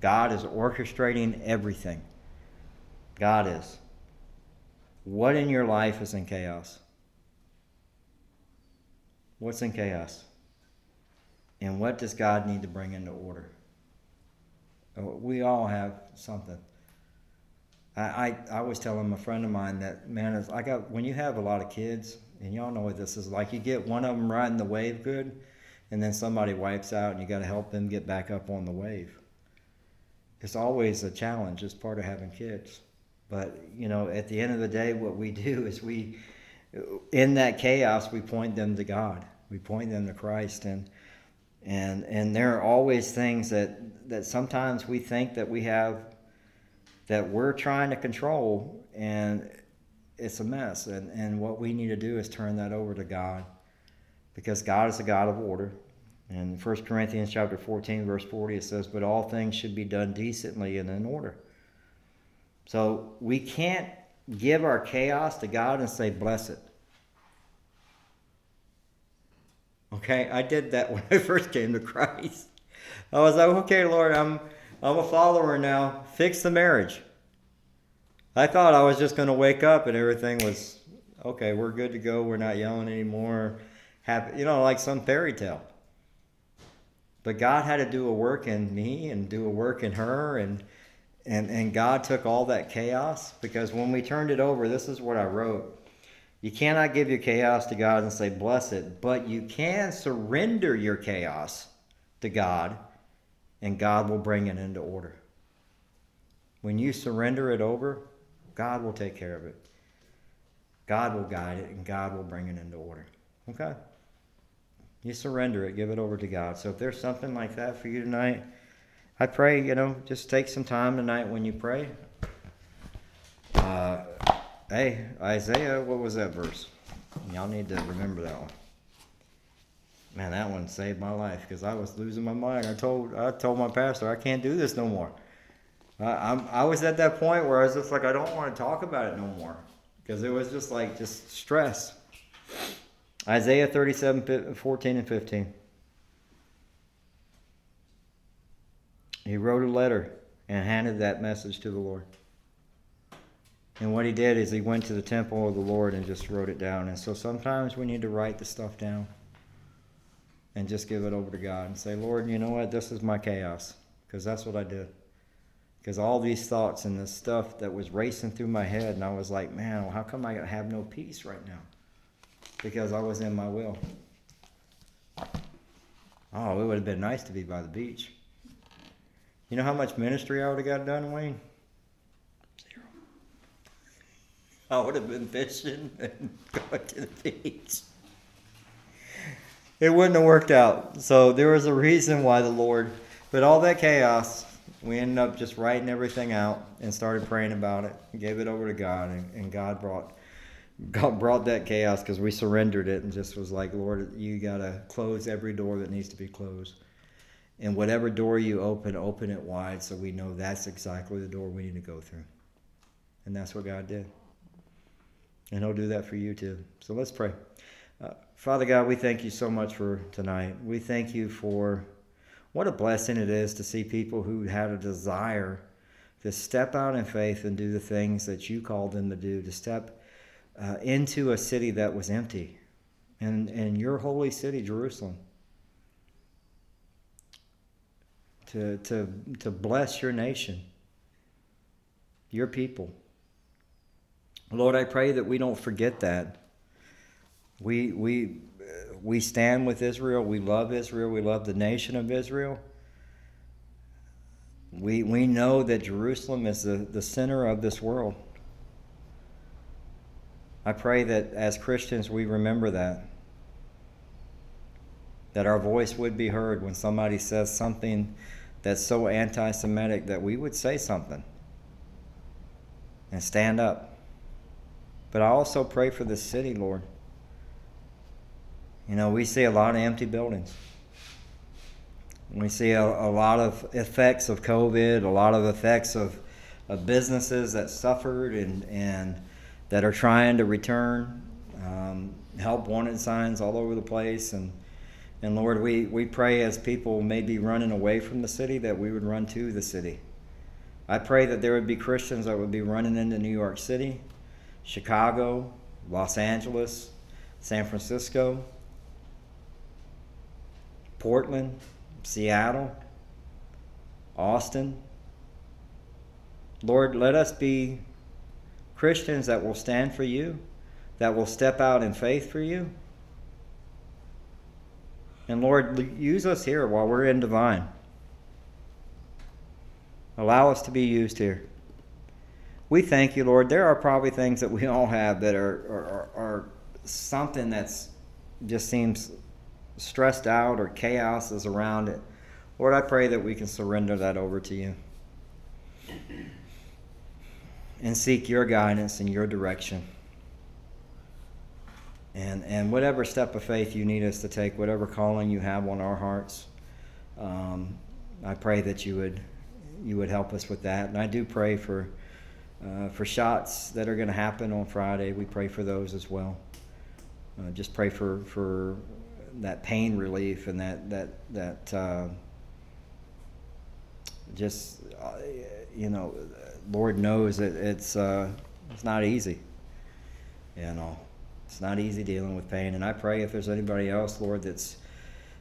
Speaker 1: God is orchestrating everything. God is. What in your life is in chaos? What's in chaos? And what does God need to bring into order? Oh, we all have something. I, I, I was telling a friend of mine that man, I got when you have a lot of kids, and y'all know what this is like. You get one of them riding the wave good, and then somebody wipes out, and you got to help them get back up on the wave. It's always a challenge. It's part of having kids. But you know, at the end of the day, what we do is we, in that chaos, we point them to God. We point them to Christ, and and and there are always things that that sometimes we think that we have that we're trying to control and it's a mess. And, and what we need to do is turn that over to god because god is a god of order. In 1 corinthians chapter 14 verse 40 it says but all things should be done decently and in order so we can't give our chaos to god and say bless it okay i did that when i first came to christ i was like okay lord i'm I'm a follower now. Fix the marriage. I thought I was just going to wake up and everything was okay, we're good to go. We're not yelling anymore. Happy, you know, like some fairy tale. But God had to do a work in me and do a work in her and and and God took all that chaos because when we turned it over, this is what I wrote. You cannot give your chaos to God and say bless it, but you can surrender your chaos to God and God will bring it into order. When you surrender it over, God will take care of it. God will guide it and God will bring it into order. Okay? You surrender it, give it over to God. So if there's something like that for you tonight, I pray, you know, just take some time tonight when you pray. Uh, hey, Isaiah, what was that verse? Y'all need to remember that one. Man, that one saved my life because I was losing my mind. I told I told my pastor I can't do this no more. I, I'm I was at that point where I was just like I don't want to talk about it no more because it was just like just stress. Isaiah 37, 14 and 15. He wrote a letter and handed that message to the Lord. And what he did is he went to the temple of the Lord and just wrote it down. And so sometimes we need to write the stuff down and just give it over to God and say, Lord, you know what? This is my chaos. Because that's what I did. Because all these thoughts and the stuff that was racing through my head, and I was like, man, how come I have no peace right now? Because I was in my will. Oh, it would have been nice to be by the beach. You know how much ministry I would have got done, Wayne? Zero. I would have been fishing and going to the beach. It wouldn't have worked out. So there was a reason why the Lord, but all that chaos, we ended up just writing everything out and started praying about it, gave it over to God, and, and God brought God brought that chaos because we surrendered it and just was like, Lord, you got to close every door that needs to be closed. And whatever door you open, open it wide so we know that's exactly the door we need to go through. And that's what God did. And He'll do that for you too. So let's pray. Uh, Father God, we thank you so much for tonight. We thank you for what a blessing it is to see people who had a desire to step out in faith and do the things that you called them to do, to step uh, into a city that was empty, and, and your holy city, Jerusalem. To, to, to bless your nation, your people. Lord, I pray that we don't forget that. We, we, we stand with Israel. We love Israel. We love the nation of Israel. We, we know that Jerusalem is the, the center of this world. I pray that as Christians we remember that. That our voice would be heard when somebody says something that's so anti Semitic that we would say something and stand up. But I also pray for the city, Lord. You know, we see a lot of empty buildings. We see a, a lot of effects of COVID, a lot of effects of, of businesses that suffered and, and that are trying to return. Um, help wanted signs all over the place. And, and Lord, we, we pray as people may be running away from the city that we would run to the city. I pray that there would be Christians that would be running into New York City, Chicago, Los Angeles, San Francisco, Portland, Seattle, Austin. Lord, let us be Christians that will stand for you, that will step out in faith for you. And Lord, use us here while we're in Devine. Allow us to be used here. We thank you, Lord. There are probably things that we all have that are, are, are something that's just seems stressed out or chaos is around it. Lord, I pray that we can surrender that over to you and seek your guidance and your direction. And, and whatever step of faith you need us to take, whatever calling you have on our hearts, um, I pray that you would you would help us with that. And I do pray for uh, for shots that are going to happen on Friday. We pray for those as well. Uh, just pray for for that pain relief and that that that uh, just uh, you know Lord knows that it's uh, it's not easy, you know. It's not easy dealing with pain. And I pray if there's anybody else, Lord, that's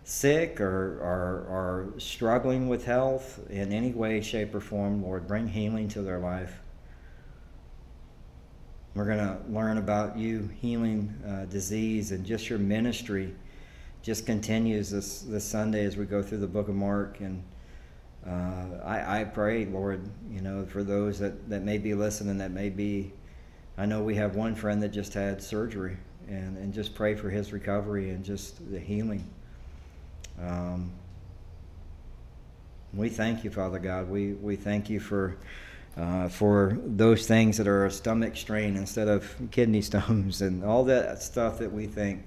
Speaker 1: sick or, or, or struggling with health in any way, shape, or form, Lord, bring healing to their life. We're going to learn about you healing uh, disease and just your ministry just continues this, this Sunday as we go through the book of Mark. And uh, I, I pray, Lord, you know, for those that, that may be listening, that may be, I know we have one friend that just had surgery, and, and just pray for his recovery and just the healing. Um, we thank you, Father God. We, we thank you for uh, for those things that are a stomach strain instead of kidney stones and all that stuff that we think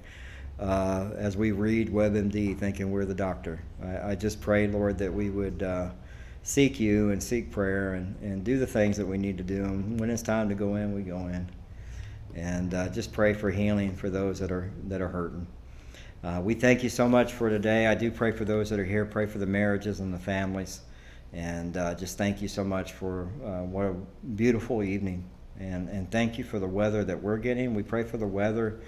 Speaker 1: uh, as we read WebMD, thinking we're the doctor. I, I just pray, Lord, that we would uh, seek you and seek prayer and, and do the things that we need to do. And when it's time to go in, we go in. And uh, just pray for healing for those that are that are hurting. Uh, we thank you so much for today. I do pray for those that are here. Pray for the marriages and the families. And uh, just thank you so much for uh, what a beautiful evening. And, and thank you for the weather that we're getting. We pray for the weather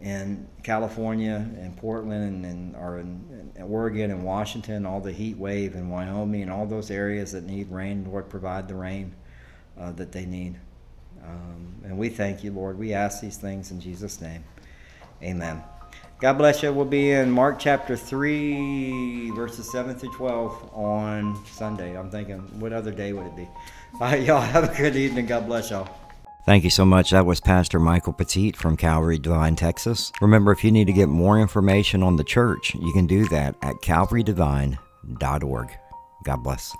Speaker 1: in California and Portland and, and or in, in, Oregon and Washington, all the heat wave in Wyoming and all those areas that need rain, Lord, provide the rain uh, that they need. Um, and we thank you, Lord. We ask these things in Jesus' name. Amen. God bless you. We'll be in Mark chapter 3, verses 7 through 12 on Sunday. I'm thinking, what other day would it be? All right, y'all have a good evening. God bless y'all. Thank you so much. That was Pastor Michael Petit from Calvary Devine, Texas. Remember, if you need to get more information on the church, you can do that at calvarydevine.org. God bless.